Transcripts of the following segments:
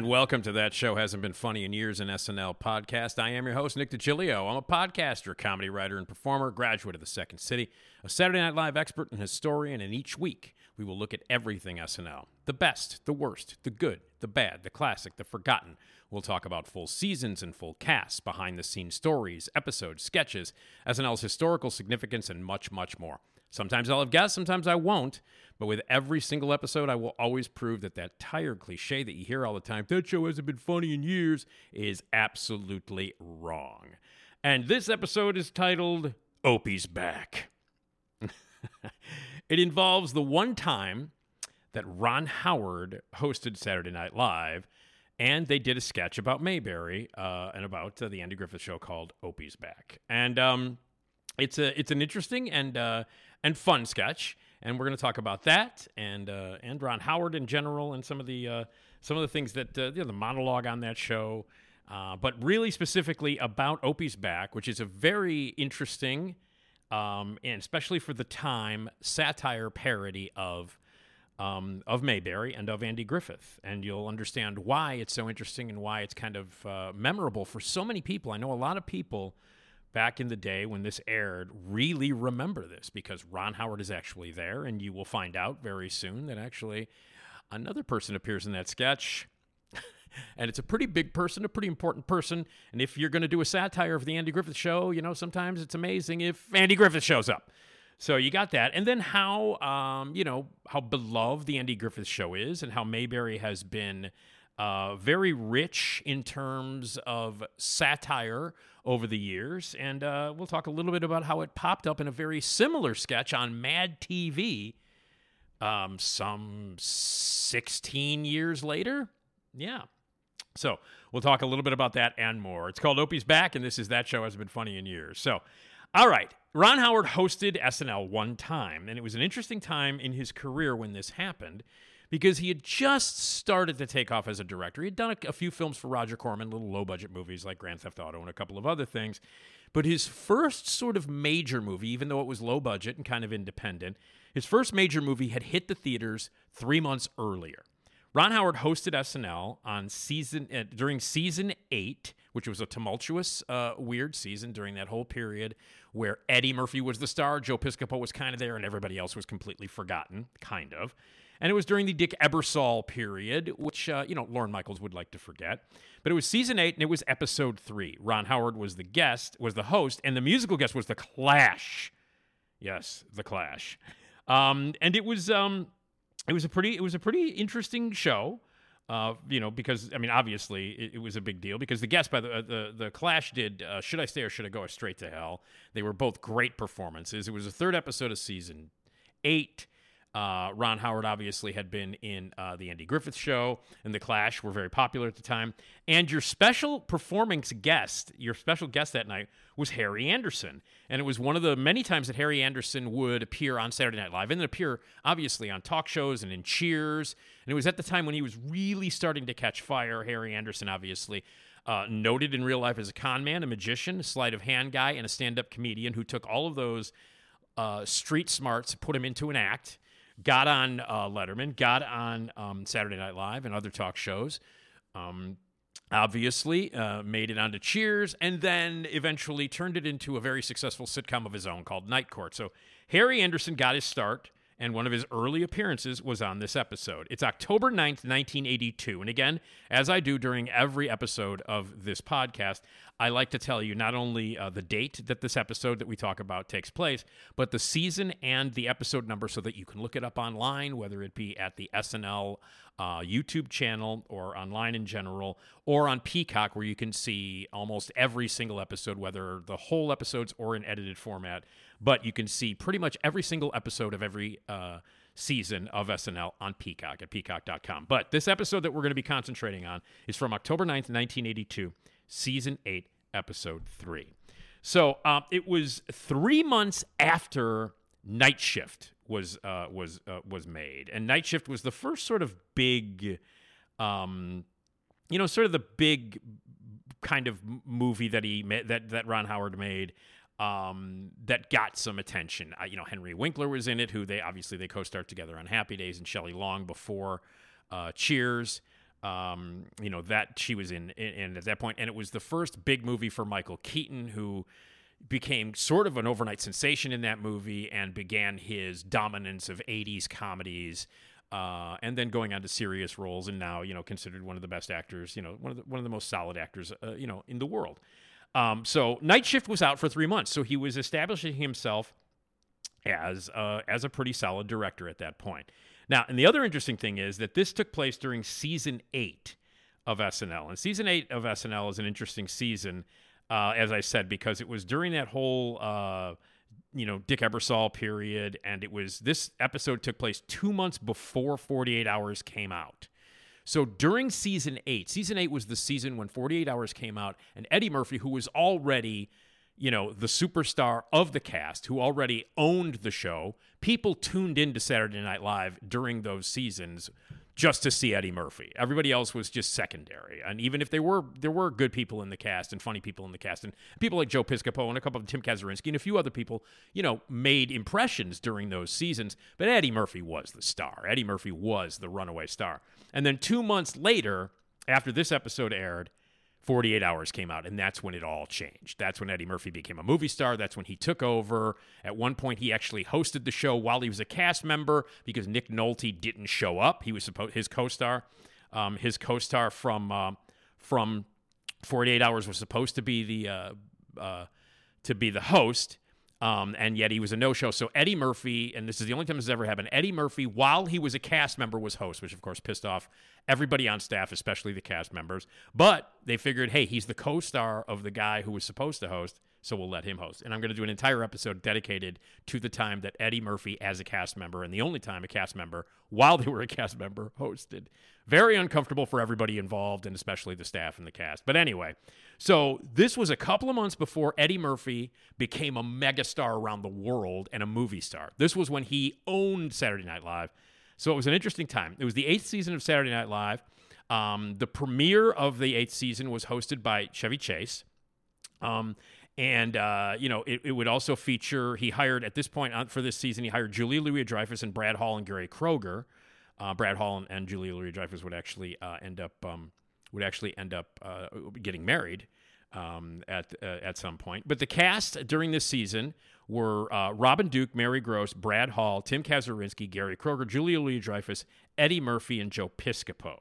And welcome to That Show Hasn't Been Funny in Years, an SNL podcast. I am your host, Nick DiGilio. I'm a podcaster, comedy writer, and performer, graduate of the Second City, a Saturday Night Live expert and historian, and each week we will look at everything SNL the best, the worst, the good, the bad, the classic, the forgotten. We'll talk about full seasons and full casts, behind the scenes stories, episodes, sketches, SNL's historical significance, and much, much more. Sometimes I'll have guests, sometimes I won't. But with every single episode, I will always prove that that tired cliche that you hear all the time, that show hasn't been funny in years, is absolutely wrong. And this episode is titled Opie's Back. it involves the one time that Ron Howard hosted Saturday Night Live, and they did a sketch about Mayberry uh, and about uh, the Andy Griffith Show called Opie's Back. And um, it's a it's an interesting and uh, and fun sketch, and we're going to talk about that and uh, and Ron Howard in general and some of the uh, some of the things that uh, you know, the monologue on that show, uh, but really specifically about Opie's Back, which is a very interesting um, and especially for the time satire parody of. Um, of Mayberry and of Andy Griffith, and you'll understand why it's so interesting and why it's kind of uh, memorable for so many people. I know a lot of people back in the day when this aired really remember this because Ron Howard is actually there, and you will find out very soon that actually another person appears in that sketch. and it's a pretty big person, a pretty important person. And if you're going to do a satire of the Andy Griffith show, you know, sometimes it's amazing if Andy Griffith shows up. So you got that. And then how, um, you know, how beloved the Andy Griffith show is and how Mayberry has been uh, very rich in terms of satire over the years. And uh, we'll talk a little bit about how it popped up in a very similar sketch on Mad TV um, some 16 years later. Yeah. So we'll talk a little bit about that and more. It's called Opie's Back, and this is That Show Hasn't Been Funny in Years. So, all right. Ron Howard hosted SNL one time, and it was an interesting time in his career when this happened because he had just started to take off as a director. He had done a, a few films for Roger Corman, little low budget movies like Grand Theft Auto and a couple of other things. But his first sort of major movie, even though it was low budget and kind of independent, his first major movie had hit the theaters three months earlier. Ron Howard hosted SNL on season uh, during season eight, which was a tumultuous, uh, weird season during that whole period where Eddie Murphy was the star, Joe Piscopo was kind of there, and everybody else was completely forgotten, kind of. And it was during the Dick Ebersol period, which uh, you know Lorne Michaels would like to forget. But it was season eight, and it was episode three. Ron Howard was the guest, was the host, and the musical guest was the Clash. Yes, the Clash. Um, and it was um, it was a pretty it was a pretty interesting show. Uh, you know, because I mean, obviously, it, it, was a big deal because the guest by the uh, the the Clash did uh, "Should I Stay or Should I Go?" Straight to Hell. They were both great performances. It was the third episode of season eight. Uh, Ron Howard obviously had been in uh, the Andy Griffith Show, and the Clash were very popular at the time. And your special performance guest, your special guest that night, was Harry Anderson, and it was one of the many times that Harry Anderson would appear on Saturday Night Live, and then appear obviously on talk shows and in Cheers. And it was at the time when he was really starting to catch fire. Harry Anderson, obviously. Uh, noted in real life as a con man, a magician, a sleight of hand guy, and a stand up comedian who took all of those uh, street smarts, put them into an act, got on uh, Letterman, got on um, Saturday Night Live and other talk shows. Um, obviously, uh, made it onto Cheers, and then eventually turned it into a very successful sitcom of his own called Night Court. So Harry Anderson got his start and one of his early appearances was on this episode. It's October 9th, 1982. And again, as I do during every episode of this podcast, I like to tell you not only uh, the date that this episode that we talk about takes place, but the season and the episode number so that you can look it up online, whether it be at the SNL uh, YouTube channel or online in general, or on Peacock, where you can see almost every single episode, whether the whole episodes or in edited format. But you can see pretty much every single episode of every uh, season of SNL on Peacock at peacock.com. But this episode that we're going to be concentrating on is from October 9th, 1982 season eight, episode three. So um, it was three months after Night Shift was uh, was uh, was made, and Night Shift was the first sort of big, um, you know, sort of the big kind of movie that he that that Ron Howard made. Um, that got some attention. Uh, you know, Henry Winkler was in it, who they obviously they co-starred together on Happy Days, and Shelley Long before uh, Cheers um, you know that she was in, in at that point, and it was the first big movie for Michael Keaton, who became sort of an overnight sensation in that movie and began his dominance of 80s comedies. Uh, and then going on to serious roles, and now you know considered one of the best actors, you know one of the one of the most solid actors, uh, you know in the world. Um, so Night Shift was out for three months, so he was establishing himself as uh, as a pretty solid director at that point. Now, and the other interesting thing is that this took place during season eight of SNL. And season eight of SNL is an interesting season, uh, as I said, because it was during that whole, uh, you know, Dick Ebersol period. And it was this episode took place two months before 48 Hours came out. So during season eight, season eight was the season when 48 Hours came out, and Eddie Murphy, who was already you know, the superstar of the cast who already owned the show. People tuned into Saturday Night Live during those seasons just to see Eddie Murphy. Everybody else was just secondary. And even if they were there were good people in the cast and funny people in the cast and people like Joe Piscopo and a couple of Tim Kazurinsky and a few other people, you know, made impressions during those seasons, but Eddie Murphy was the star. Eddie Murphy was the runaway star. And then 2 months later, after this episode aired, 48 Hours came out, and that's when it all changed. That's when Eddie Murphy became a movie star. That's when he took over. At one point, he actually hosted the show while he was a cast member because Nick Nolte didn't show up. He was supposed his co-star, um, his co-star from uh, from 48 Hours was supposed to be the uh, uh, to be the host. Um, and yet he was a no-show. So Eddie Murphy, and this is the only time this has ever happened. Eddie Murphy, while he was a cast member, was host, which of course pissed off everybody on staff, especially the cast members. But they figured, hey, he's the co-star of the guy who was supposed to host, so we'll let him host. And I'm going to do an entire episode dedicated to the time that Eddie Murphy, as a cast member, and the only time a cast member, while they were a cast member, hosted. Very uncomfortable for everybody involved, and especially the staff and the cast. But anyway, so this was a couple of months before Eddie Murphy became a megastar around the world and a movie star. This was when he owned Saturday Night Live. So it was an interesting time. It was the eighth season of Saturday Night Live. Um, the premiere of the eighth season was hosted by Chevy Chase. Um, and uh, you know, it, it, would also feature. He hired at this point for this season. He hired Julia Louis Dreyfus and Brad Hall and Gary Kroeger. Uh, Brad Hall and, and Julia Louis Dreyfus would actually uh, end up um, would actually end up uh, getting married um, at uh, at some point. But the cast during this season were uh, Robin Duke, Mary Gross, Brad Hall, Tim Kazurinsky, Gary Kroeger, Julia Louis Dreyfus, Eddie Murphy, and Joe Piscopo.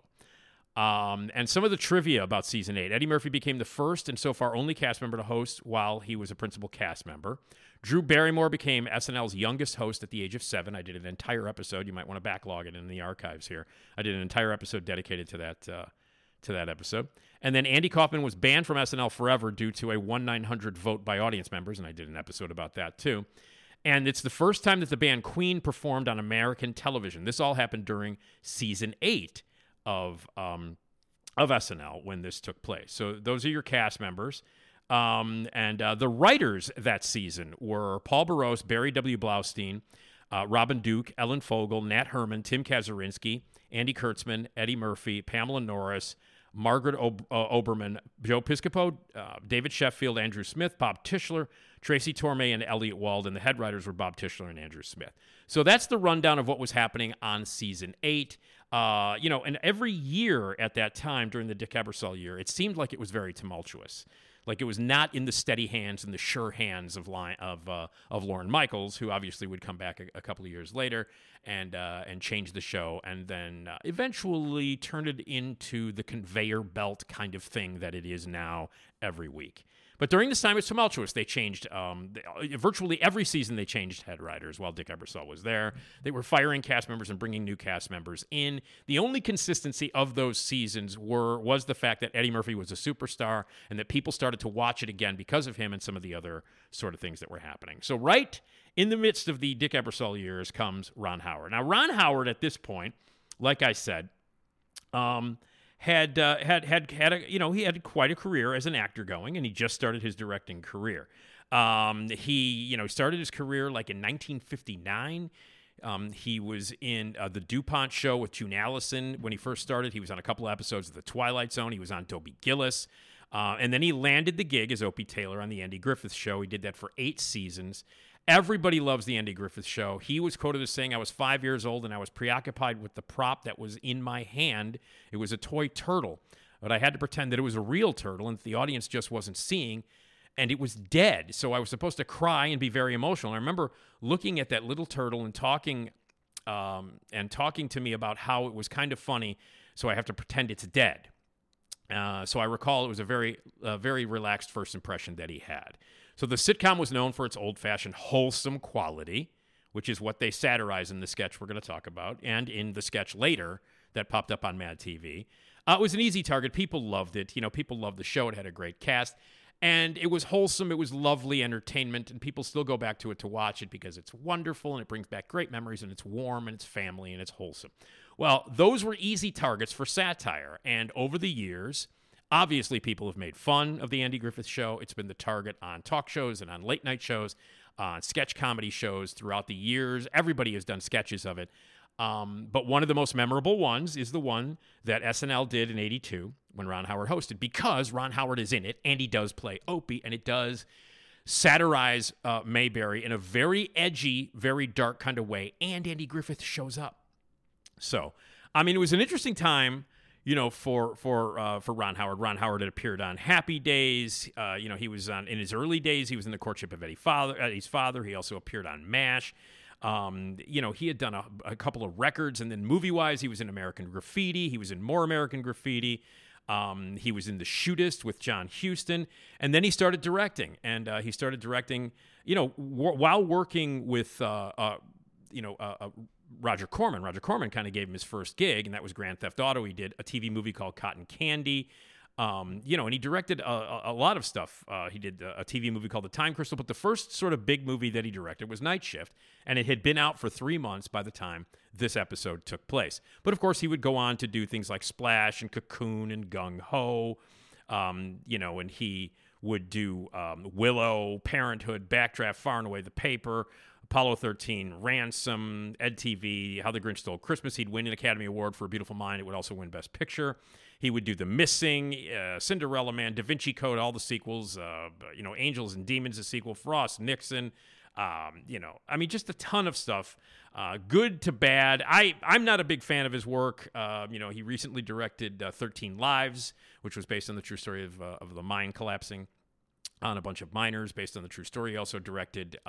Um, and some of the trivia about season eight Eddie Murphy became the first and so far only cast member to host while he was a principal cast member. Drew Barrymore became SNL's youngest host at the age of seven. I did an entire episode. You might want to backlog it in the archives here. I did an entire episode dedicated to that uh, to that episode. And then Andy Kaufman was banned from SNL forever due to a 1 900 vote by audience members, and I did an episode about that too. And it's the first time that the band Queen performed on American television. This all happened during season eight of um, of SNL when this took place. So those are your cast members. Um, and uh, the writers that season were Paul Barrosse, Barry W. Blaustein, uh, Robin Duke, Ellen Fogle, Nat Herman, Tim Kazurinsky, Andy Kurtzman, Eddie Murphy, Pamela Norris, Margaret Ob- uh, Oberman, Joe Piscopo, uh, David Sheffield, Andrew Smith, Bob Tischler, Tracy Torme, and Elliott Walden. The head writers were Bob Tischler and Andrew Smith. So that's the rundown of what was happening on season eight. Uh, you know, and every year at that time during the Dick Ebersol year, it seemed like it was very tumultuous. Like it was not in the steady hands and the sure hands of of uh, of Lorne Michaels, who obviously would come back a, a couple of years later and uh, and change the show, and then uh, eventually turn it into the conveyor belt kind of thing that it is now every week. But during this time, it's tumultuous. They changed um, they, uh, virtually every season. They changed head writers while Dick Ebersol was there. They were firing cast members and bringing new cast members in. The only consistency of those seasons were was the fact that Eddie Murphy was a superstar and that people started to watch it again because of him and some of the other sort of things that were happening. So right in the midst of the Dick Ebersol years comes Ron Howard. Now Ron Howard at this point, like I said. Um, had uh, had had had a you know he had quite a career as an actor going, and he just started his directing career. Um, he you know started his career like in 1959. Um, he was in uh, the DuPont show with June Allyson when he first started. He was on a couple episodes of The Twilight Zone. He was on Dobie Gillis. Uh, and then he landed the gig as Opie Taylor on the Andy Griffith Show. He did that for eight seasons. Everybody loves the Andy Griffith Show. He was quoted as saying, I was five years old and I was preoccupied with the prop that was in my hand. It was a toy turtle, but I had to pretend that it was a real turtle and the audience just wasn't seeing. And it was dead. So I was supposed to cry and be very emotional. I remember looking at that little turtle and talking um, and talking to me about how it was kind of funny. So I have to pretend it's dead. Uh, so I recall it was a very, uh, very relaxed first impression that he had. So the sitcom was known for its old fashioned, wholesome quality, which is what they satirize in the sketch we're going to talk about, and in the sketch later that popped up on Mad TV. Uh, it was an easy target. People loved it. You know, people loved the show. It had a great cast. And it was wholesome. It was lovely entertainment. And people still go back to it to watch it because it's wonderful and it brings back great memories and it's warm and it's family and it's wholesome. Well, those were easy targets for satire. And over the years, Obviously, people have made fun of the Andy Griffith Show. It's been the target on talk shows and on late night shows, on sketch comedy shows throughout the years. Everybody has done sketches of it. Um, but one of the most memorable ones is the one that SNL did in 82 when Ron Howard hosted because Ron Howard is in it and he does play Opie and it does satirize uh, Mayberry in a very edgy, very dark kind of way. And Andy Griffith shows up. So, I mean, it was an interesting time you know, for for uh, for Ron Howard. Ron Howard had appeared on Happy Days. Uh, you know, he was on in his early days. He was in the courtship of Eddie father, Eddie's father. He also appeared on MASH. Um, you know, he had done a, a couple of records, and then movie wise, he was in American Graffiti. He was in more American Graffiti. Um, he was in The Shootist with John Huston, and then he started directing. And uh, he started directing, you know, w- while working with, uh, uh, you know, uh, uh, Roger Corman. Roger Corman kind of gave him his first gig, and that was Grand Theft Auto. He did a TV movie called Cotton Candy. Um, you know, and he directed a, a lot of stuff. Uh, he did a TV movie called The Time Crystal, but the first sort of big movie that he directed was Night Shift, and it had been out for three months by the time this episode took place. But of course, he would go on to do things like Splash and Cocoon and Gung Ho, um, you know, and he would do um, Willow, Parenthood, Backdraft, Far and Away the Paper. Apollo 13, Ransom, Ed TV, How the Grinch Stole Christmas. He'd win an Academy Award for A Beautiful Mind. It would also win Best Picture. He would do The Missing, uh, Cinderella Man, Da Vinci Code, all the sequels. Uh, you know, Angels and Demons, a sequel. Frost, Nixon. Um, you know, I mean, just a ton of stuff, uh, good to bad. I I'm not a big fan of his work. Uh, you know, he recently directed uh, 13 Lives, which was based on the true story of uh, of the mine collapsing on a bunch of miners, based on the true story. He also directed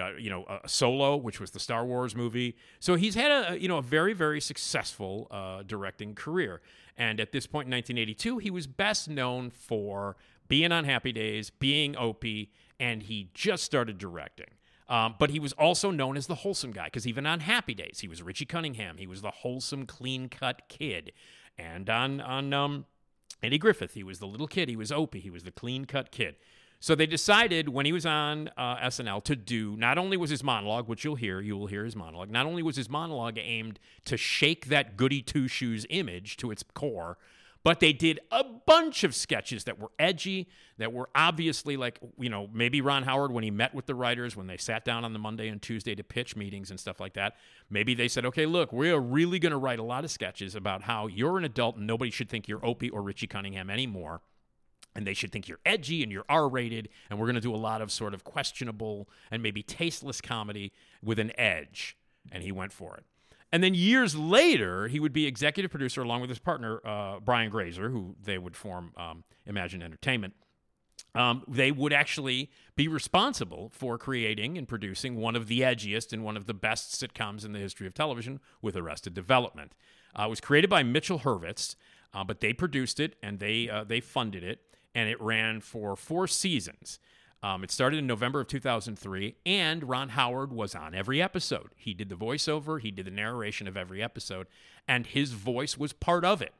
uh, you know, a Solo, which was the Star Wars movie. So he's had a, you know, a very, very successful uh, directing career. And at this point in 1982, he was best known for being on Happy Days, being Opie, and he just started directing. Um, but he was also known as the wholesome guy because even on Happy Days, he was Richie Cunningham. He was the wholesome, clean cut kid. And on on um, Eddie Griffith, he was the little kid. He was Opie. He was the clean cut kid. So they decided when he was on uh, SNL to do not only was his monologue, which you'll hear, you will hear his monologue. Not only was his monologue aimed to shake that goody two shoes image to its core, but they did a bunch of sketches that were edgy, that were obviously like, you know, maybe Ron Howard when he met with the writers, when they sat down on the Monday and Tuesday to pitch meetings and stuff like that, maybe they said, okay, look, we're really going to write a lot of sketches about how you're an adult and nobody should think you're Opie or Richie Cunningham anymore and they should think you're edgy and you're R rated, and we're going to do a lot of sort of questionable and maybe tasteless comedy with an edge. And he went for it. And then years later, he would be executive producer along with his partner, uh, Brian Grazer, who they would form um, Imagine Entertainment. um, they would actually be responsible for creating and producing one of the edgiest and one of the best sitcoms in the history of television with Arrested Development. Uh, it was created by Mitchell Hurwitz, uh, but they produced it and they uh, they funded it, and it ran for four seasons. Um, it started in November of 2003, and Ron Howard was on every episode. He did the voiceover, he did the narration of every episode, and his voice was part of it.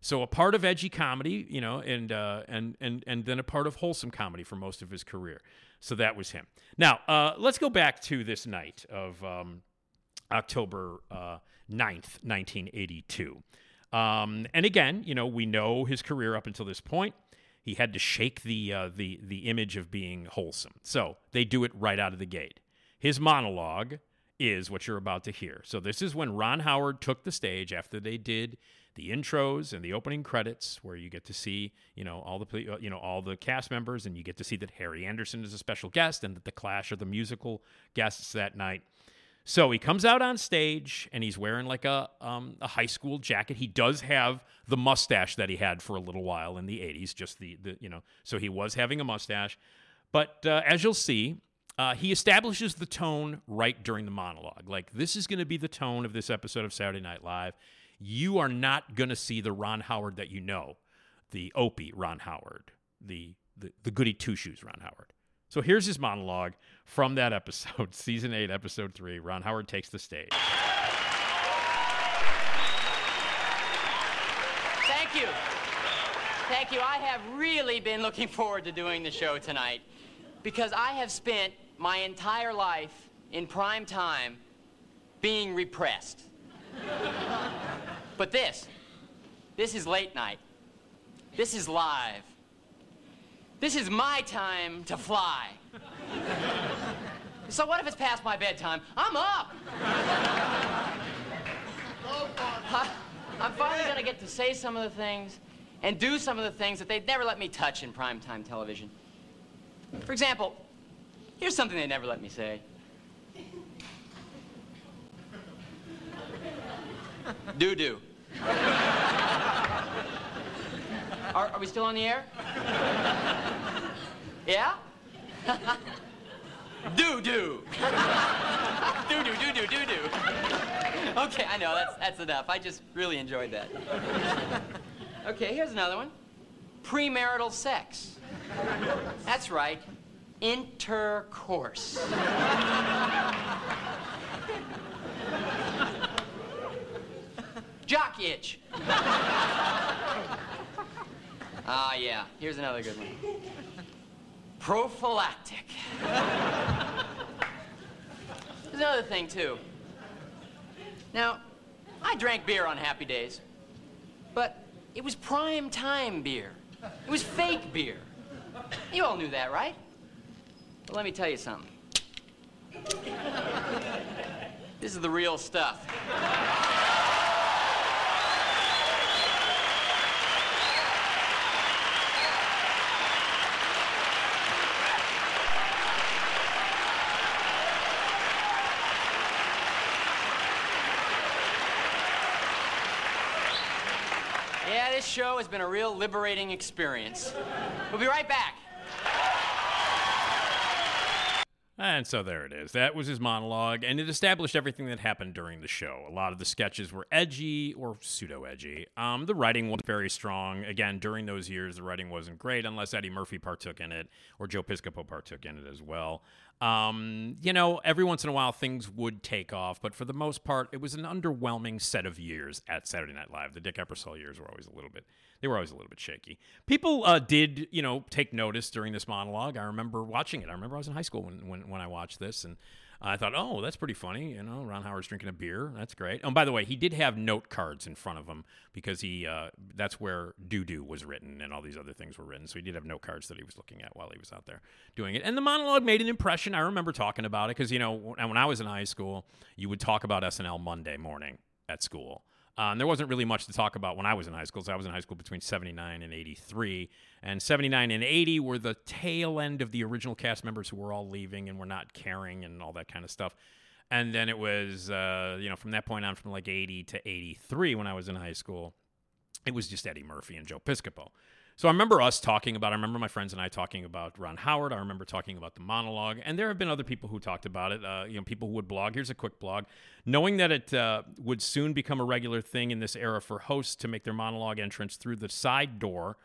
So a part of edgy comedy, you know, and uh, and and and then a part of wholesome comedy for most of his career. So that was him. Now uh, let's go back to this night of um, October uh, 9th, 1982. Um, and again, you know, we know his career up until this point. He had to shake the uh, the the image of being wholesome. So they do it right out of the gate. His monologue is what you're about to hear. So this is when Ron Howard took the stage after they did the intros and the opening credits where you get to see you know all the uh, you know all the cast members and you get to see that Harry Anderson is a special guest and that the Clash are the musical guests that night. So he comes out on stage and he's wearing like a um, a high school jacket. He does have the mustache that he had for a little while in the '80s, just the the you know. So he was having a mustache, but uh, as you'll see, uh, he establishes the tone right during the monologue. Like this is going to be the tone of this episode of Saturday Night Live you are not going to see the Ron Howard that you know, the Opie Ron Howard, the, the, the goody two shoes Ron Howard. So here's his monologue from that episode, season eight, episode three. Ron Howard takes the stage. Thank you. Thank you. I have really been looking forward to doing the show tonight because I have spent my entire life in prime time being repressed. But this, this is late night. This is live. This is my time to fly. so what if it's past my bedtime? I'm up. I'm finally gonna get to say some of the things and do some of the things that they'd never let me touch in primetime television. For example, here's something they never let me say. Doo-doo. Are, are we still on the air? Yeah? Doo-doo. Doo-doo, doo-doo, doo-doo. Okay, I know, that's, that's enough. I just really enjoyed that. Okay, here's another one. Premarital sex. That's right. Intercourse. Jock itch. Ah, yeah. Here's another good one. Prophylactic. There's another thing, too. Now, I drank beer on happy days, but it was prime time beer. It was fake beer. You all knew that, right? Well, let me tell you something. This is the real stuff. Yeah, this show has been a real liberating experience. We'll be right back. And so there it is. That was his monologue, and it established everything that happened during the show. A lot of the sketches were edgy or pseudo edgy. Um, the writing was very strong. Again, during those years, the writing wasn't great unless Eddie Murphy partook in it or Joe Piscopo partook in it as well. Um, you know, every once in a while things would take off, but for the most part, it was an underwhelming set of years at Saturday Night Live. The Dick Ebersol years were always a little bit, they were always a little bit shaky. People uh, did, you know, take notice during this monologue. I remember watching it. I remember I was in high school when, when, when I watched this, and I thought, oh, that's pretty funny. You know, Ron Howard's drinking a beer. That's great. Oh, by the way, he did have note cards in front of him because he uh, that's where doo doo was written and all these other things were written. So he did have note cards that he was looking at while he was out there doing it. And the monologue made an impression. I remember talking about it because, you know, when I was in high school, you would talk about SNL Monday morning at school. Um, there wasn't really much to talk about when I was in high school. So I was in high school between 79 and 83. And 79 and 80 were the tail end of the original cast members who were all leaving and were not caring and all that kind of stuff. And then it was, uh, you know, from that point on, from like 80 to 83 when I was in high school, it was just Eddie Murphy and Joe Piscopo. So I remember us talking about. I remember my friends and I talking about Ron Howard. I remember talking about the monologue, and there have been other people who talked about it. Uh, you know, people who would blog. Here's a quick blog, knowing that it uh, would soon become a regular thing in this era for hosts to make their monologue entrance through the side door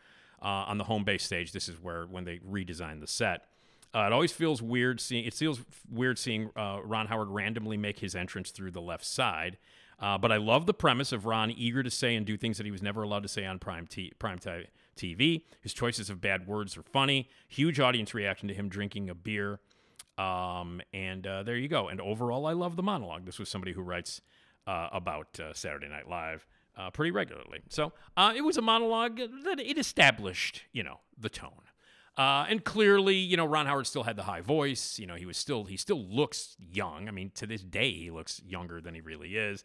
uh, on the home base stage. This is where when they redesigned the set. Uh, it always feels weird seeing. It feels weird seeing uh, Ron Howard randomly make his entrance through the left side. Uh, but I love the premise of Ron eager to say and do things that he was never allowed to say on prime t- prime time TV. His choices of bad words are funny. Huge audience reaction to him drinking a beer. Um, and uh, there you go. And overall, I love the monologue. This was somebody who writes uh, about uh, Saturday Night Live uh, pretty regularly. So uh, it was a monologue that it established, you know, the tone. Uh, and clearly, you know, Ron Howard still had the high voice. You know, he was still he still looks young. I mean, to this day, he looks younger than he really is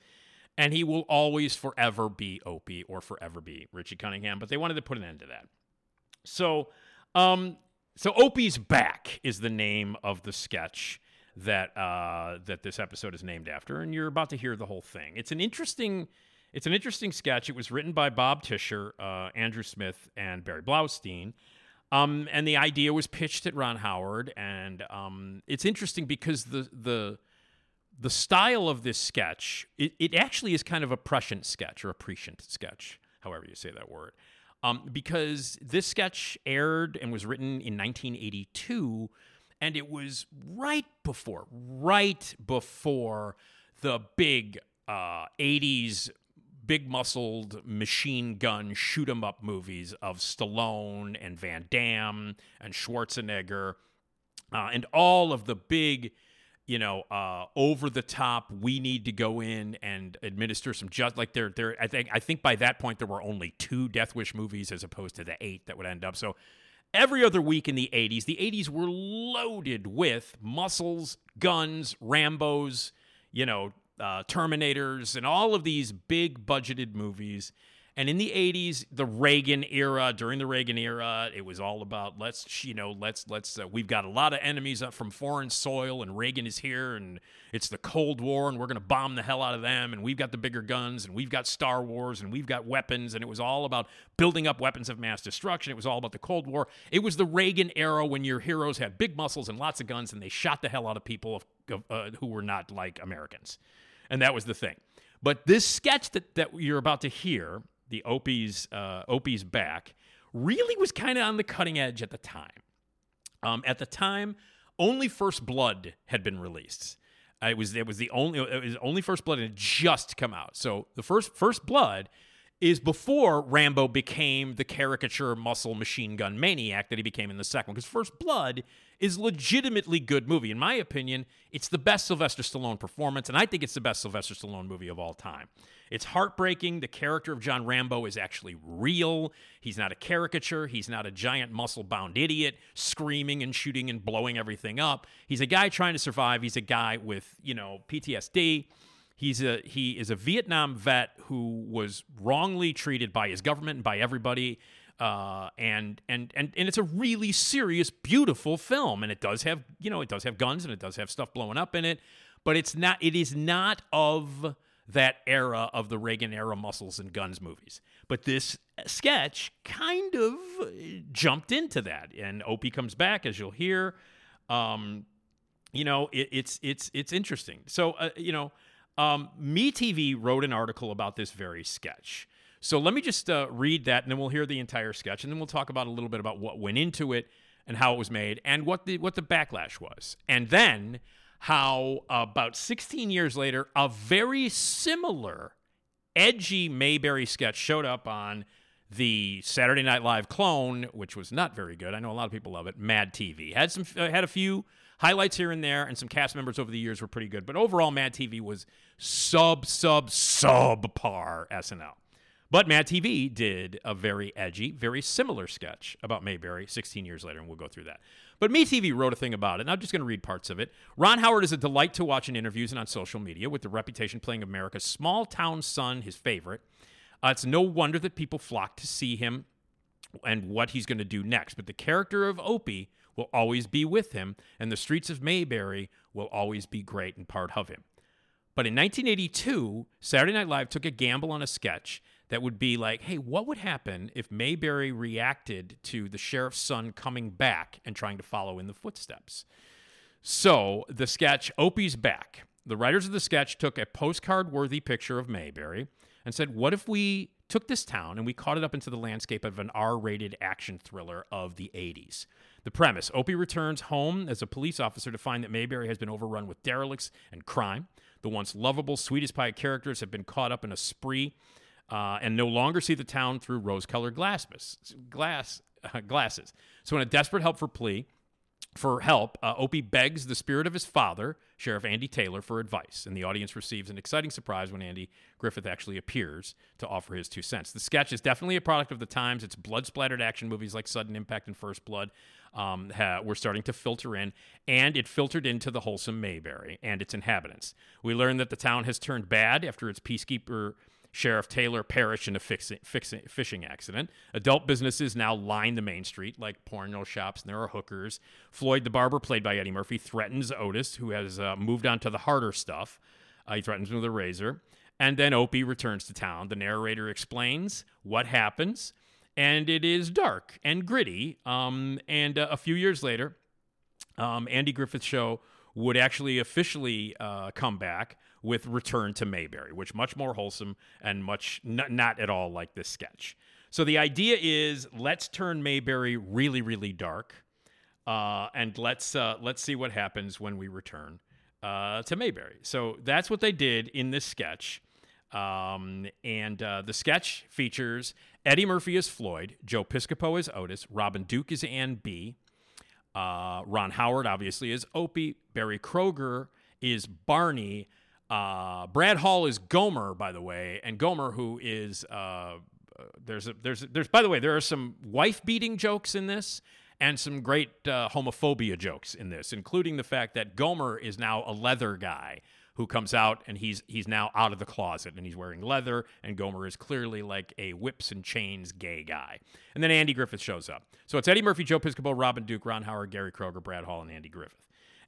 and he will always forever be Opie or forever be Richie Cunningham. But they wanted to put an end to that. So, um, so Opie's back is the name of the sketch that uh, that this episode is named after, and you're about to hear the whole thing. It's an interesting. It's an interesting sketch. It was written by Bob Tischler, uh, Andrew Smith, and Barry Blaustein. Um, and the idea was pitched at Ron Howard, and um, it's interesting because the the the style of this sketch, it, it actually is kind of a prescient sketch or a prescient sketch, however you say that word. Um, because this sketch aired and was written in 1982, and it was right before, right before the big uh, 80s big muscled machine gun shoot 'em up movies of Stallone and Van Damme and Schwarzenegger uh, and all of the big you know, uh, over the top. We need to go in and administer some just like there. There, I think. I think by that point there were only two Death Wish movies as opposed to the eight that would end up. So every other week in the '80s, the '80s were loaded with muscles, guns, Rambo's, you know, uh, Terminators, and all of these big budgeted movies. And in the 80s, the Reagan era, during the Reagan era, it was all about let's, you know, let's, let's, uh, we've got a lot of enemies from foreign soil, and Reagan is here, and it's the Cold War, and we're going to bomb the hell out of them, and we've got the bigger guns, and we've got Star Wars, and we've got weapons, and it was all about building up weapons of mass destruction. It was all about the Cold War. It was the Reagan era when your heroes had big muscles and lots of guns, and they shot the hell out of people of, of, uh, who were not like Americans. And that was the thing. But this sketch that, that you're about to hear the Opie's uh, Opie's back, really was kind of on the cutting edge at the time. Um, at the time, only First Blood had been released. Uh, it was it was the only it was only First Blood had just come out. So the first First Blood is before Rambo became the caricature muscle machine gun maniac that he became in the second one. Because First Blood is legitimately good movie. In my opinion, it's the best Sylvester Stallone performance, and I think it's the best Sylvester Stallone movie of all time. It's heartbreaking. The character of John Rambo is actually real. He's not a caricature. He's not a giant muscle bound idiot screaming and shooting and blowing everything up. He's a guy trying to survive. He's a guy with, you know, PTSD. He's a he is a Vietnam vet who was wrongly treated by his government and by everybody. Uh, and and and and it's a really serious, beautiful film, and it does have you know it does have guns and it does have stuff blowing up in it, but it's not it is not of that era of the Reagan era muscles and guns movies. But this sketch kind of jumped into that, and Opie comes back as you'll hear. Um, you know, it, it's it's it's interesting. So uh, you know, um, MeTV wrote an article about this very sketch. So let me just uh, read that, and then we'll hear the entire sketch, and then we'll talk about a little bit about what went into it and how it was made, and what the what the backlash was, and then how about 16 years later, a very similar edgy Mayberry sketch showed up on the Saturday Night Live clone, which was not very good. I know a lot of people love it. Mad TV had some uh, had a few highlights here and there, and some cast members over the years were pretty good. But overall, Mad TV was sub sub sub par SNL. But Mad TV did a very edgy, very similar sketch about Mayberry 16 years later, and we'll go through that. But MeTV wrote a thing about it, and I'm just going to read parts of it. Ron Howard is a delight to watch in interviews and on social media, with the reputation playing America's small town son his favorite. Uh, it's no wonder that people flock to see him and what he's going to do next. But the character of Opie will always be with him, and the streets of Mayberry will always be great and part of him. But in 1982, Saturday Night Live took a gamble on a sketch that would be like, hey, what would happen if Mayberry reacted to the sheriff's son coming back and trying to follow in the footsteps? So the sketch, Opie's back. The writers of the sketch took a postcard worthy picture of Mayberry and said, what if we took this town and we caught it up into the landscape of an R rated action thriller of the 80s? The premise Opie returns home as a police officer to find that Mayberry has been overrun with derelicts and crime. The once lovable, sweetest pie characters have been caught up in a spree uh, and no longer see the town through rose colored glass, glass, uh, glasses. So, in a desperate help for plea, for help, uh, Opie begs the spirit of his father, Sheriff Andy Taylor, for advice, and the audience receives an exciting surprise when Andy Griffith actually appears to offer his two cents. The sketch is definitely a product of the times. It's blood splattered action movies like Sudden Impact and First Blood um, ha- were starting to filter in, and it filtered into the wholesome Mayberry and its inhabitants. We learn that the town has turned bad after its peacekeeper Sheriff Taylor perished in a fixi- fixi- fishing accident. Adult businesses now line the main street, like porno shops, and there are hookers. Floyd the barber, played by Eddie Murphy, threatens Otis, who has uh, moved on to the harder stuff. Uh, he threatens him with a razor. And then Opie returns to town. The narrator explains what happens, and it is dark and gritty. Um, and uh, a few years later, um, Andy Griffith's show would actually officially uh, come back with Return to Mayberry, which much more wholesome and much n- not at all like this sketch. So the idea is let's turn Mayberry really, really dark, uh, and let's uh, let's see what happens when we return uh, to Mayberry. So that's what they did in this sketch. Um, and uh, the sketch features Eddie Murphy as Floyd, Joe Piscopo as Otis, Robin Duke as Ann B, uh, Ron Howard obviously is Opie, Barry Kroeger is Barney, uh, Brad Hall is Gomer, by the way, and Gomer, who is uh, there's a, there's there's by the way there are some wife beating jokes in this and some great uh, homophobia jokes in this, including the fact that Gomer is now a leather guy who comes out and he's he's now out of the closet and he's wearing leather and Gomer is clearly like a whips and chains gay guy. And then Andy Griffith shows up. So it's Eddie Murphy, Joe Piscopo, Robin Duke, Ron Howard, Gary Kroeger, Brad Hall, and Andy Griffith.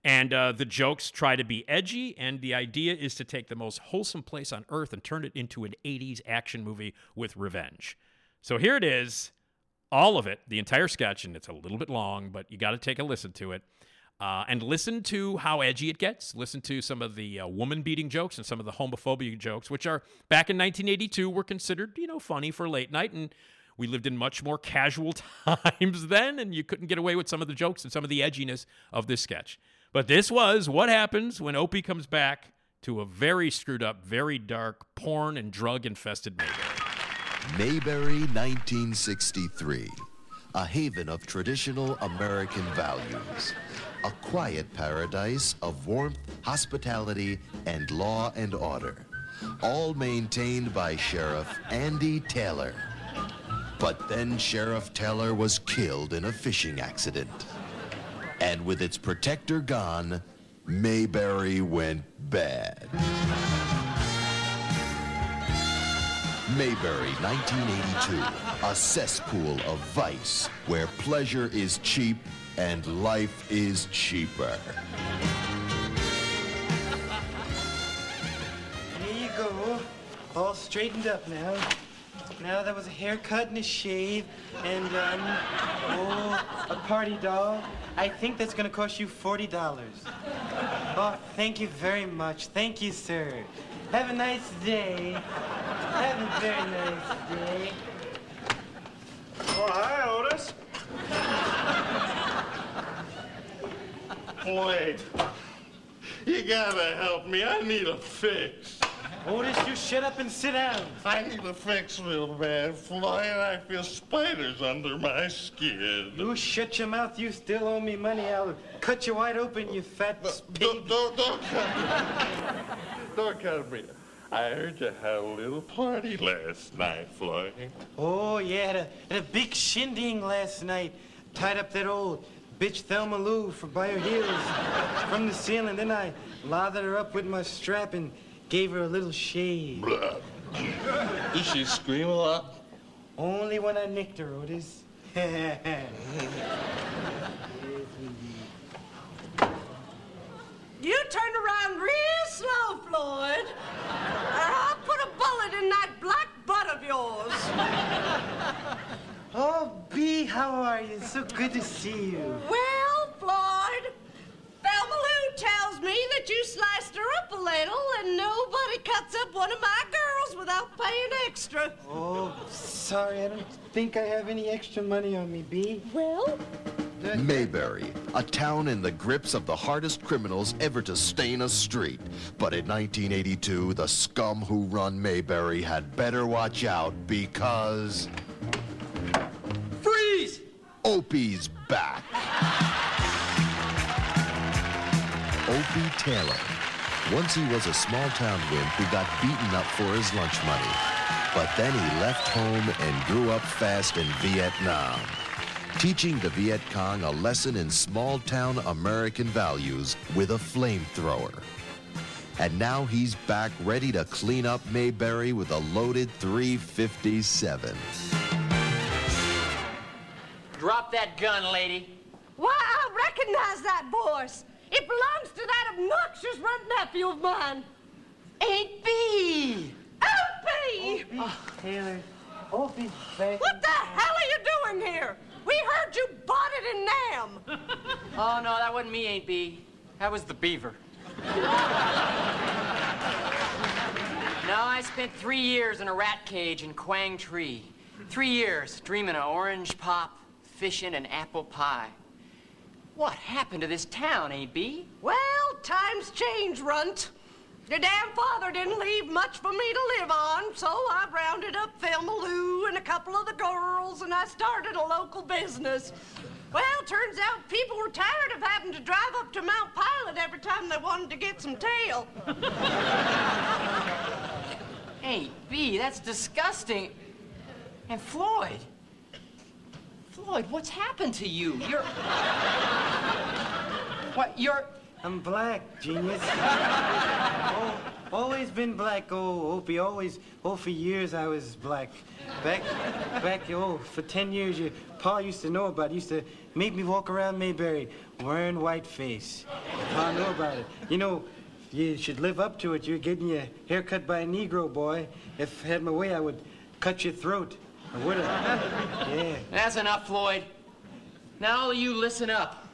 And uh, the jokes try to be edgy, and the idea is to take the most wholesome place on earth and turn it into an 80s action movie with revenge. So here it is, all of it, the entire sketch, and it's a little bit long, but you got to take a listen to it. Uh, and listen to how edgy it gets. Listen to some of the uh, woman beating jokes and some of the homophobia jokes, which are back in 1982 were considered, you know, funny for late night. And we lived in much more casual times then, and you couldn't get away with some of the jokes and some of the edginess of this sketch. But this was what happens when Opie comes back to a very screwed up, very dark, porn and drug infested Mayberry. Mayberry 1963, a haven of traditional American values, a quiet paradise of warmth, hospitality, and law and order, all maintained by Sheriff Andy Taylor. But then Sheriff Taylor was killed in a fishing accident. And with its protector gone, Mayberry went bad. Mayberry 1982, a cesspool of vice where pleasure is cheap and life is cheaper. There you go. All straightened up now. Now that was a haircut and a shave and um, oh, a party doll. I think that's gonna cost you forty dollars. Oh, thank you very much. Thank you, sir. Have a nice day. Have a very nice day. Oh, hi, Otis. Wait. You gotta help me. I need a fix. Otis, you shut up and sit down. I need a fix real bad, Floyd. I feel spiders under my skin. You shut your mouth. You still owe me money. I'll cut you wide open, you fat Don't, pig. don't, don't cut me. Don't cut me. I heard you had a little party last night, Floyd. Oh, yeah, had a, had a big shindig last night. Tied up that old bitch Thelma Lou for by her heels from the ceiling. Then I lathered her up with my strap and gave her a little shade. Blah. Did she scream a lot? Only when I nicked her, Otis. you turned around real slow, Floyd. Or I'll put a bullet in that black butt of yours. oh, Bee, how are you? So good to see you. Well, Floyd, Thelma tells me that you slide a little, and nobody cuts up one of my girls without paying extra. Oh, sorry, I don't think I have any extra money on me, Bee. Well, Mayberry, a town in the grips of the hardest criminals ever to stain a street. But in 1982, the scum who run Mayberry had better watch out because Freeze! Opie's back. Opie Taylor. Once he was a small town wimp who got beaten up for his lunch money. But then he left home and grew up fast in Vietnam, teaching the Viet Cong a lesson in small town American values with a flamethrower. And now he's back ready to clean up Mayberry with a loaded 357. Drop that gun, lady. why, I recognize that voice. It belongs to that obnoxious runt nephew of mine. Ain't Bee! Oh, Opie! Oh, oh, Taylor, Opie's back. What the hell are you doing here? We heard you bought it in Nam. Oh, no, that wasn't me, Ain't Bee. That was the beaver. no, I spent three years in a rat cage in Quang Tri. Three years dreaming of orange pop, fishing, and apple pie. What happened to this town, Ain't Bee? Well, times change, Runt. Your damn father didn't leave much for me to live on, so I rounded up Thelma Lou and a couple of the girls, and I started a local business. Well, turns out people were tired of having to drive up to Mount Pilot every time they wanted to get some tail. Ain't Bee, that's disgusting. And Floyd. Floyd, what's happened to you? You're. What, you're. I'm black, genius. oh, always been black. Oh, Opie, always. Oh, for years I was black. Back, back. Oh, for ten years, your pa used to know about. it. Used to make me walk around Mayberry wearing white face. Pa knew about it. You know, you should live up to it. You're getting your hair cut by a Negro boy. If I had my way, I would cut your throat. I would have. Yeah. That's enough, Floyd. Now, all of you, listen up.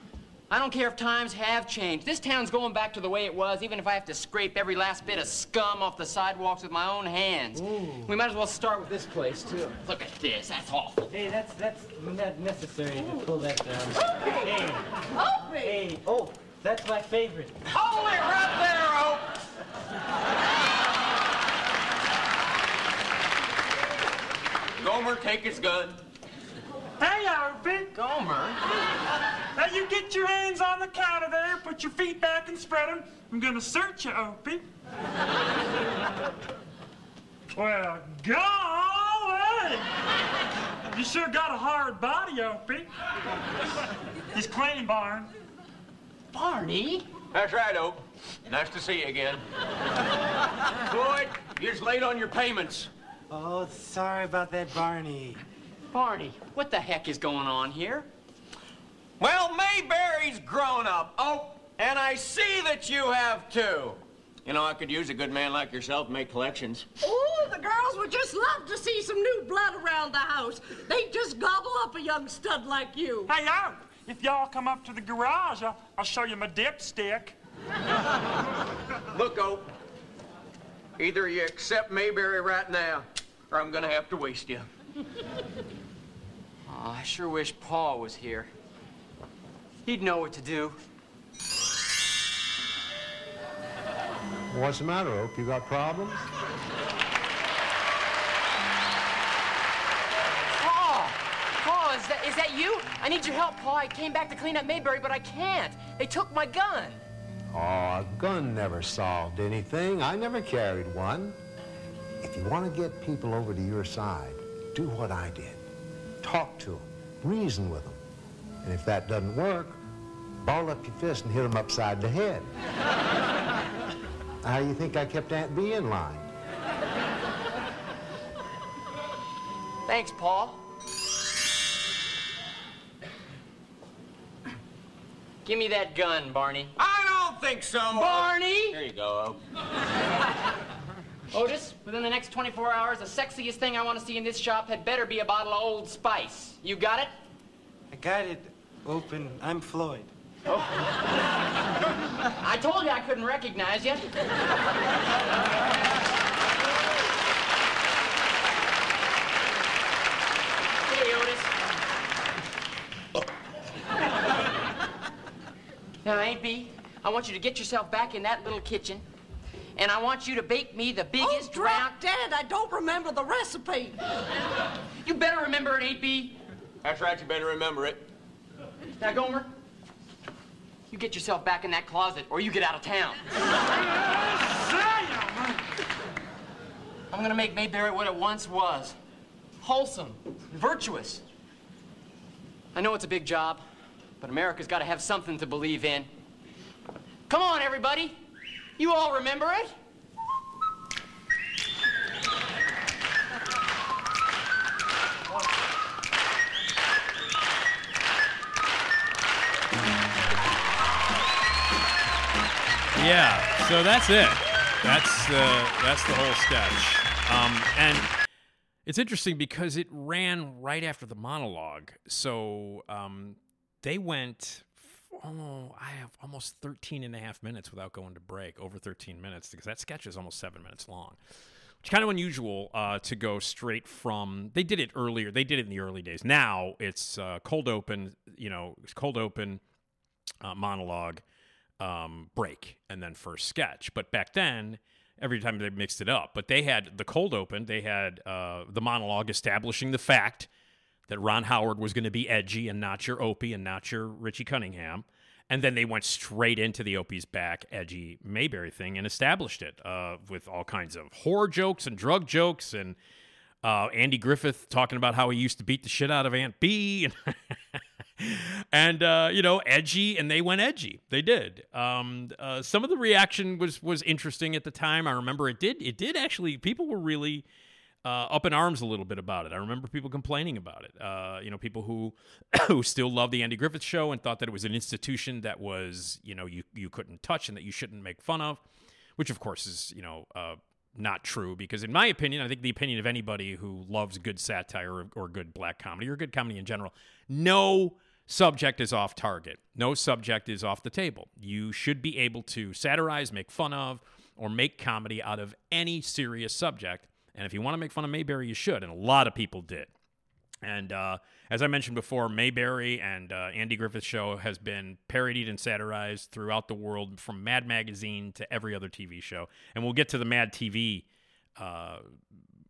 I don't care if times have changed. This town's going back to the way it was, even if I have to scrape every last bit of scum off the sidewalks with my own hands. We might as well start with this place, too. Look at this. That's awful. Hey, that's that's not necessary to pull that down. Hey, Opie! hey. Oh, that's my favorite. Hold it right there, Oak! Gomer, take his gun. Hey, Opie. Gomer. Now you get your hands on the counter there, put your feet back and spread them. I'm gonna search you, Opie. well, golly! You sure got a hard body, Opie. He's clean, Barn. Barney? That's right, Oak. Nice to see you again. Floyd, you're just late on your payments. Oh, sorry about that, Barney. Barney, what the heck is going on here? Well, Mayberry's grown up, Oak, and I see that you have too. You know, I could use a good man like yourself to make collections. Oh, the girls would just love to see some new blood around the house. They'd just gobble up a young stud like you. Hey, Oak, if y'all come up to the garage, I'll, I'll show you my dipstick. Look, Oak, either you accept Mayberry right now, or I'm gonna have to waste you. Oh, I sure wish Pa was here. He'd know what to do. What's the matter, Oak? You got problems? Pa! Pa, is that, is that you? I need your help, Pa. I came back to clean up Mayberry, but I can't. They took my gun. Oh, a gun never solved anything. I never carried one. If you want to get people over to your side, do what I did. Talk to them. Reason with them. And if that doesn't work, ball up your fist and hit them upside the head. How do you think I kept Aunt Bee in line? Thanks, Pa. Give me that gun, Barney. I don't think so. Barney! There you go, Otis, within the next 24 hours, the sexiest thing I want to see in this shop had better be a bottle of Old Spice. You got it? I got it open. I'm Floyd. Oh. I told you I couldn't recognize you. Hey, Otis. Oh. Now, Aunt Bee, I want you to get yourself back in that little kitchen, and I want you to bake me the Oh, biggest round. drop dead. I don't remember the recipe. You better remember it, Aunt Bee. That's right, you better remember it. Now, Gomer, you get yourself back in that closet, or you get out of town. I'm gonna make Mayberry what it once was. Wholesome, virtuous. I know it's a big job, but America's gotta have something to believe in. Come on, everybody. You all remember it? Yeah, so that's it. That's the that's the whole sketch. Um, and it's interesting because it ran right after the monologue. So um, they went oh, I have almost 13 and a half minutes without going to break, over 13 minutes, because that sketch is almost seven minutes long. Which is kind of unusual uh, to go straight from. They did it earlier. They did it in the early days. Now it's uh, cold open. You know, it's cold open uh, monologue, um, break, and then first sketch. But back then, every time they mixed it up. But they had the cold open. They had uh, the monologue establishing the fact that Ron Howard was going to be edgy and not your Opie and not your Richie Cunningham. And then they went straight into the Opie's back edgy Mayberry thing and established it uh, with all kinds of horror jokes and drug jokes and uh, Andy Griffith talking about how he used to beat the shit out of Aunt Bee and, uh, you know edgy and they went edgy. They did. Um, uh, some of the reaction was was interesting at the time. I remember it did it did actually people were really uh, up in arms a little bit about it. I remember people complaining about it. Uh, you know, people who who still love the Andy Griffith Show and thought that it was an institution that was you know you you couldn't touch and that you shouldn't make fun of, which of course is you know uh, not true because in my opinion, I think the opinion of anybody who loves good satire or, or good black comedy or good comedy in general, no subject is off target. No subject is off the table. You should be able to satirize, make fun of, or make comedy out of any serious subject. And if you want to make fun of Mayberry, you should. And a lot of people did. And uh, as I mentioned before, Mayberry and uh, Andy Griffith's Show has been parodied and satirized throughout the world from Mad Magazine to every other TV show. And we'll get to the Mad TV uh,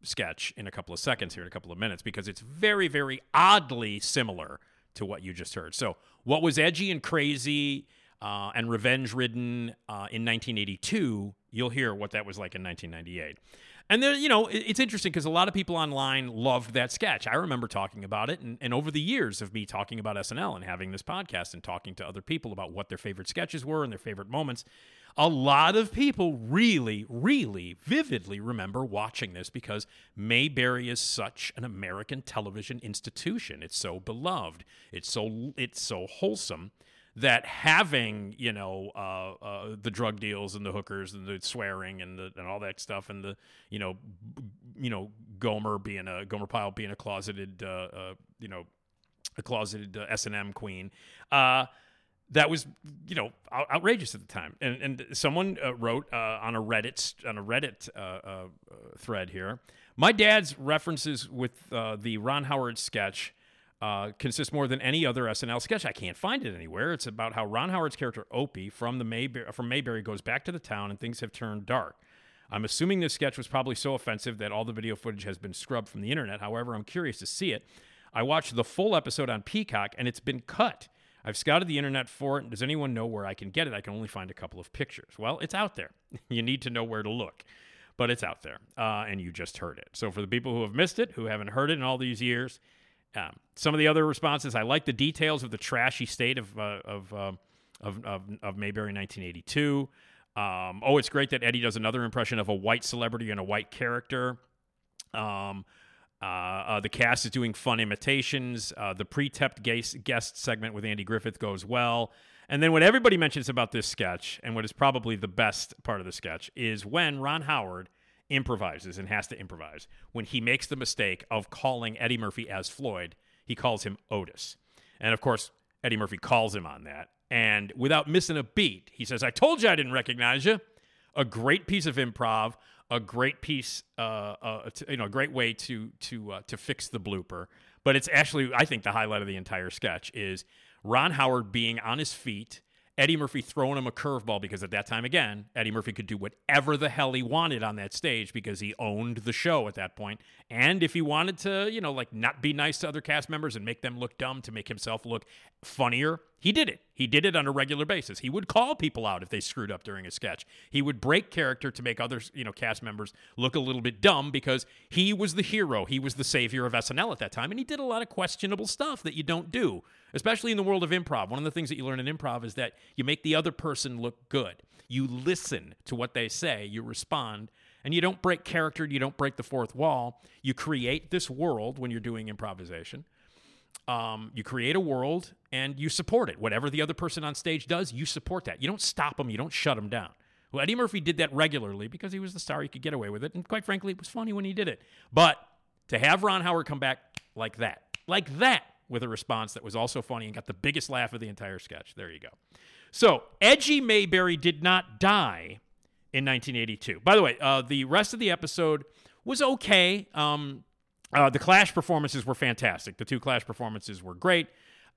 sketch in a couple of seconds here, in a couple of minutes, because it's very, very oddly similar to what you just heard. So, what was edgy and crazy uh, and revenge ridden uh, in 1982, you'll hear what that was like in 1998. And there, you know, it's interesting because a lot of people online loved that sketch. I remember talking about it, and, and over the years of me talking about SNL and having this podcast and talking to other people about what their favorite sketches were and their favorite moments, a lot of people really, really vividly remember watching this because Mayberry is such an American television institution. It's so beloved. It's so it's so wholesome that having you know uh, uh, the drug deals and the hookers and the swearing and the and all that stuff and the you know b- you know Gomer being a Gomer Pyle being a closeted uh, uh you know a closeted uh, S and M queen. Uh, that was, you know, out- outrageous at the time, and and someone wrote on a Reddit on a Reddit thread here. My dad's references with the Ron Howard sketch uh, consists more than any other SNL sketch. I can't find it anywhere. It's about how Ron Howard's character Opie from the Mayberry, from Mayberry goes back to the town and things have turned dark. I'm assuming this sketch was probably so offensive that all the video footage has been scrubbed from the internet. However, I'm curious to see it. I watched the full episode on Peacock and it's been cut. I've scouted the internet for it. Does anyone know where I can get it? I can only find a couple of pictures. Well, it's out there. you need to know where to look, but it's out there, uh, and you just heard it. So for the people who have missed it, who haven't heard it in all these years, um, some of the other responses, I like the details of the trashy state of uh, of, uh, of, of of Mayberry 1982. Um, oh, it's great that Eddie does another impression of a white celebrity and a white character. Um, uh, uh, the cast is doing fun imitations. Uh, the pre-tapped guest, guest segment with Andy Griffith goes well. And then what everybody mentions about this sketch, and what is probably the best part of the sketch, is when Ron Howard improvises and has to improvise. When he makes the mistake of calling Eddie Murphy as Floyd, he calls him Otis. And of course, Eddie Murphy calls him on that. And without missing a beat, he says, I told you I didn't recognize you. A great piece of improv, a great piece, uh, uh, to, you know, a great way to to uh, to fix the blooper. But it's actually, I think, the highlight of the entire sketch is Ron Howard being on his feet Eddie Murphy throwing him a curveball because at that time, again, Eddie Murphy could do whatever the hell he wanted on that stage because he owned the show at that point. And if he wanted to, you know, like not be nice to other cast members and make them look dumb to make himself look funnier, he did it. He did it on a regular basis. He would call people out if they screwed up during a sketch. He would break character to make other, you know, cast members look a little bit dumb because he was the hero. He was the savior of SNL at that time. And he did a lot of questionable stuff that you don't do especially in the world of improv. One of the things that you learn in improv is that you make the other person look good. You listen to what they say, you respond, and you don't break character, you don't break the fourth wall. You create this world when you're doing improvisation. Um, you create a world and you support it. Whatever the other person on stage does, you support that. You don't stop them, you don't shut them down. Well, Eddie Murphy did that regularly because he was the star. He could get away with it. And quite frankly, it was funny when he did it. But to have Ron Howard come back like that, like that, with a response that was also funny and got the biggest laugh of the entire sketch. There you go. So, Edgy Mayberry did not die in 1982. By the way, uh, the rest of the episode was okay. Um, uh, the Clash performances were fantastic. The two Clash performances were great.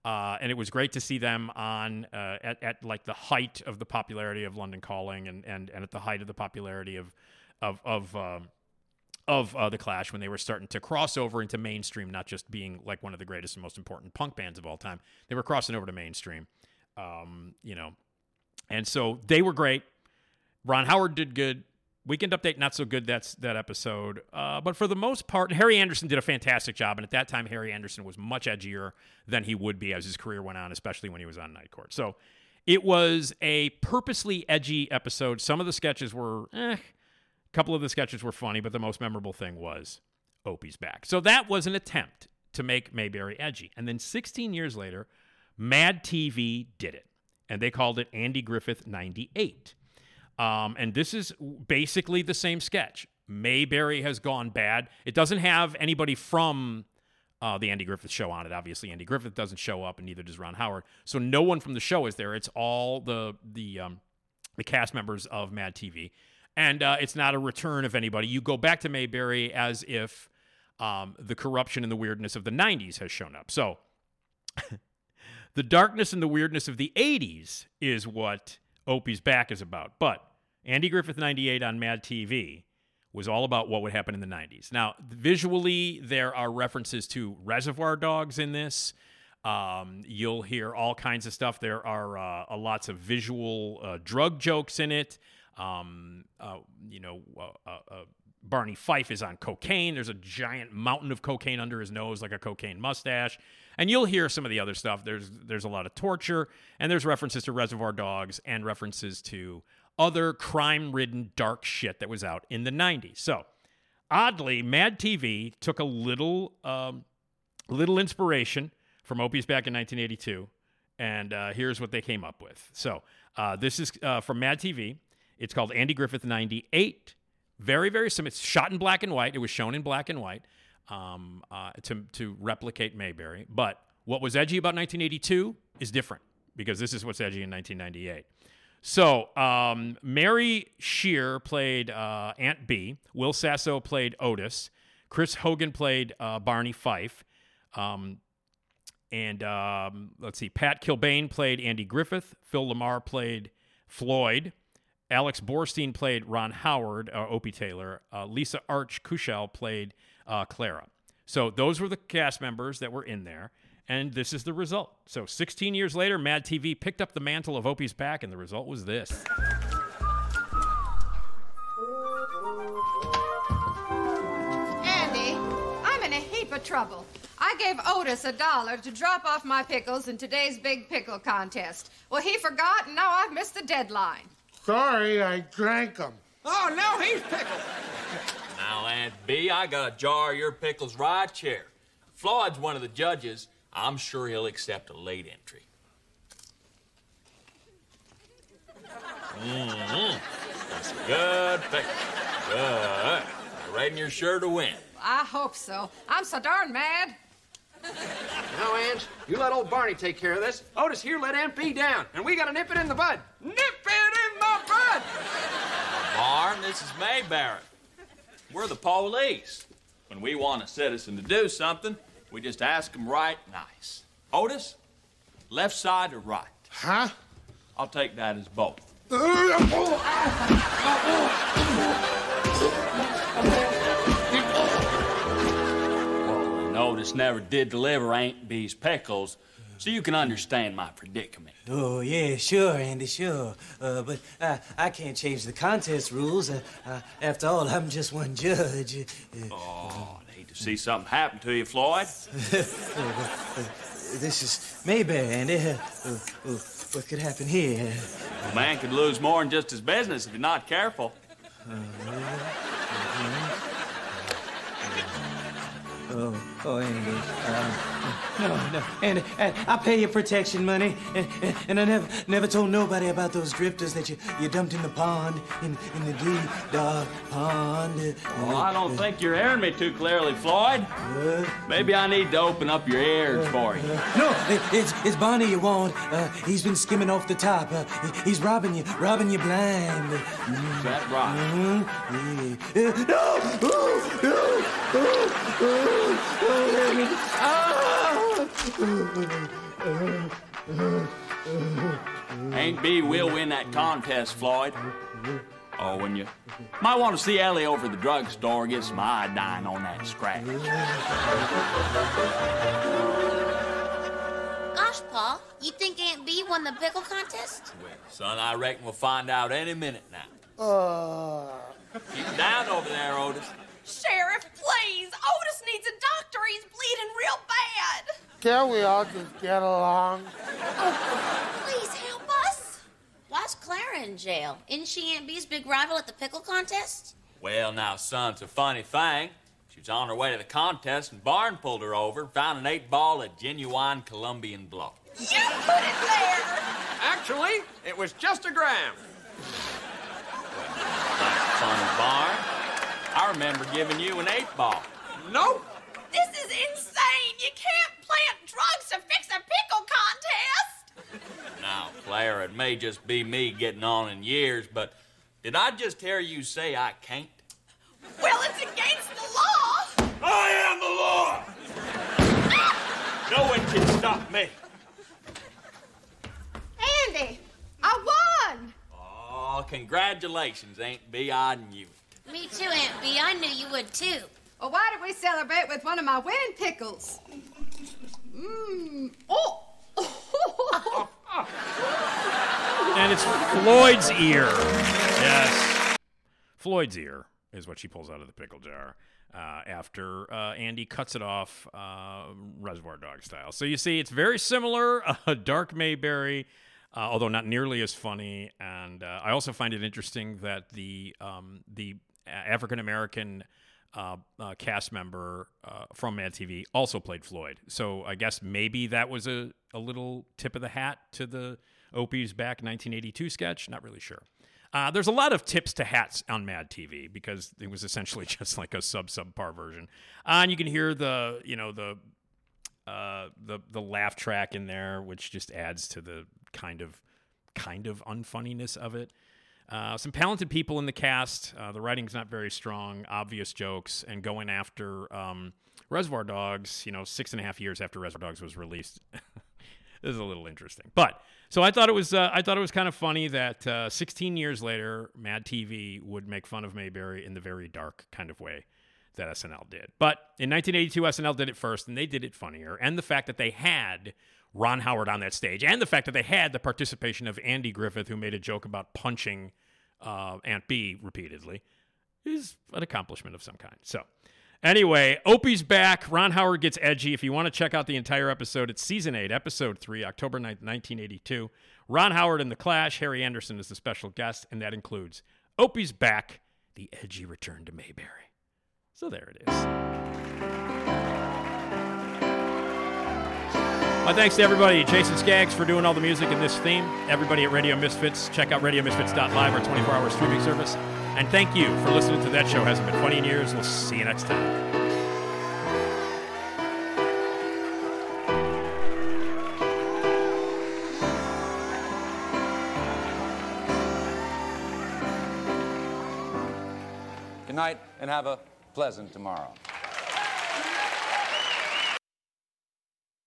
Uh, and it was great to see them on uh, at, at like the height of the popularity of London Calling and, and, and at the height of the popularity of of of um, of uh, the Clash when they were starting to cross over into mainstream, not just being like one of the greatest and most important punk bands of all time. They were crossing over to mainstream, um, you know, and so they were great. Ron Howard did good. Weekend Update not so good. That's that episode, uh, but for the most part, Harry Anderson did a fantastic job. And at that time, Harry Anderson was much edgier than he would be as his career went on, especially when he was on Night Court. So it was a purposely edgy episode. Some of the sketches were eh, a couple of the sketches were funny, but the most memorable thing was Opie's back. So that was an attempt to make Mayberry edgy. And then 16 years later, Mad TV did it. And they called it Andy Griffith 98. Um, and this is basically the same sketch. Mayberry has gone bad. It doesn't have anybody from uh, the Andy Griffith show on it. Obviously, Andy Griffith doesn't show up, and neither does Ron Howard. So no one from the show is there. It's all the the um, the cast members of Mad TV and uh, it's not a return of anybody. You go back to Mayberry as if um, the corruption and the weirdness of the 90s has shown up. So the darkness and the weirdness of the 80s is what Opie's Back is about. But Andy Griffith 98 on Mad TV was all about what would happen in the 90s. Now, visually, there are references to Reservoir Dogs in this. Um, you'll hear all kinds of stuff. There are uh, lots of visual uh, drug jokes in it. Um, uh, you know, uh, uh, uh, Barney Fife is on cocaine. There's a giant mountain of cocaine under his nose, like a cocaine mustache. And you'll hear some of the other stuff. There's there's a lot of torture, and there's references to Reservoir Dogs and references to other crime-ridden dark shit that was out in the 90s. So, oddly, Mad TV took a little um, little inspiration from Opie's back in 1982, and uh, here's what they came up with. So, uh, this is uh, from Mad TV. It's called Andy Griffith 98. Very, very similar. It's shot in black and white. It was shown in black and white um, uh, to, to replicate Mayberry. But what was edgy about 1982 is different because this is what's edgy in 1998. So, um, Mary Scheer played uh, Aunt Bee. Will Sasso played Otis. Chris Hogan played uh, Barney Fife. Um, and um, let's see, Pat Kilbane played Andy Griffith. Phil LaMarr played Floyd. Alex Borstein played Ron Howard, uh, Opie Taylor. Uh, Lisa Arch Kushell played uh, Clara. So those were the cast members that were in there. And this is the result. So 16 years later, Mad TV picked up the mantle of Opie's back, and the result was this. Andy, I'm in a heap of trouble. I gave Otis a dollar to drop off my pickles in today's big pickle contest. Well, he forgot, and now I've missed the deadline. Sorry, I drank them. Oh, no, he's pickled. Now, Aunt Bee, I got a jar of your pickles right here. Floyd's one of the judges. I'm sure he'll accept a late entry. Mm-hmm. That's a good pickle. Good. Right in your sure to win. I hope so. I'm so darn mad. No, Ange, you let old Barney take care of this. Otis here let Aunt Bee down, and we gotta nip it in the bud. Nip it in the bud! Barn, this is Mayberry. We're the police. When we want a citizen to do something, we just ask them right nice. Otis, left side or right? Huh? I'll take that as both. Well, and Otis never did deliver Aunt Bee's pickles, so you can understand my predicament. Oh, yeah, sure, Andy, sure. Uh, but I, I can't change the contest rules. Uh, uh, after all, I'm just one judge. Uh, Oh, I hate to see something happen to you, Floyd. this is Mayberry, Andy. Uh, uh, what could happen here? A man could lose more than just his business if you're not careful. Oh, oh, Andy. Um, no, no, Andy, I, I pay you protection money, and, and, and I never, never told nobody about those drifters that you, you dumped in the pond, in, in the deep, dark pond. Uh, Well, I don't think you're hearing me too clearly, Floyd. Maybe I need to open up your ears for you. No, it, it's, it's Barney you want. Uh, he's been skimming off the top. Uh, he's robbing you, robbing you blind. Is that right? Mhm, yeah. Uh, no! Oh, no! Oh, oh, Ain't Bee will win that contest, Floyd. Oh, when you might want to see Ellie over at the drugstore, get some iodine on that scratch. Gosh, Pa, you think Aunt Bee won the pickle contest? Well, Son, I reckon we'll find out any minute now. Uh, Keep down over there, Otis. Sheriff, please. Otis needs a doctor. He's bleeding real bad. can't we all just get along? Please help us. Why's Clara in jail? Isn't she Aunt Bee's big rival at the pickle contest? Well, now, son, it's a funny thing. She was on her way to the contest, and Barn pulled her over and found an eight ball of genuine Colombian blow. You put it there. Actually, it was just a gram. Son Barn, I remember giving you an eight ball. Nope. This is insane. You can't plant drugs to fix a pickle contest. Now, Claire, it may just be me getting on in years, but did I just hear you say I can't? Well, it's against the law. I am the law! No one can stop me. Andy, I won! Oh, congratulations, Aunt Bee. I knew it. Me too, Aunt Bee. I knew you would too. Well, why don't we celebrate with one of my winning pickles? Mmm. Oh! And it's Floyd's ear. Yes. Floyd's ear is what she pulls out of the pickle jar uh, after uh, Andy cuts it off uh, Reservoir Dog style. So you see, it's very similar. Uh, Dark Mayberry, uh, although not nearly as funny. And uh, I also find it interesting that the um, the African American uh, uh, cast member uh, from Mad TV also played Floyd. So I guess maybe that was a, a little tip of the hat to the Opie's Back 1982 sketch. Not really sure. Uh, there's a lot of tips to hats on Mad TV because it was essentially just like a sub subpar version. Uh, and you can hear the you know the uh, the the laugh track in there, which just adds to the kind of kind of unfunniness of it. Uh, some talented people in the cast. Uh, the writing's not very strong. Obvious jokes and going after um, Reservoir Dogs. You know, six and a half years after Reservoir Dogs was released. this is a little interesting, but so I thought it was. Uh, I thought it was kind of funny that uh, 16 years later, Mad TV would make fun of Mayberry in the very dark kind of way that SNL did. But in 1982, SNL did it first, and they did it funnier. And the fact that they had Ron Howard on that stage, and the fact that they had the participation of Andy Griffith, who made a joke about punching uh, Aunt Bee repeatedly, is an accomplishment of some kind. So, anyway, Opie's back. Ron Howard gets edgy. If you want to check out the entire episode, it's season eight, episode three, October 9th, 1982. Ron Howard and the Clash. Harry Anderson is the special guest, and that includes Opie's back, the edgy return to Mayberry. So there it is. My thanks to everybody, Jason Skaggs, for doing all the music in this theme. Everybody at Radio Misfits, check out RadioMisfits.live, our 24 hour streaming service. And thank you for listening to that show. Hasn't been 20 years. We'll see you next time. Good night and have a pleasant tomorrow.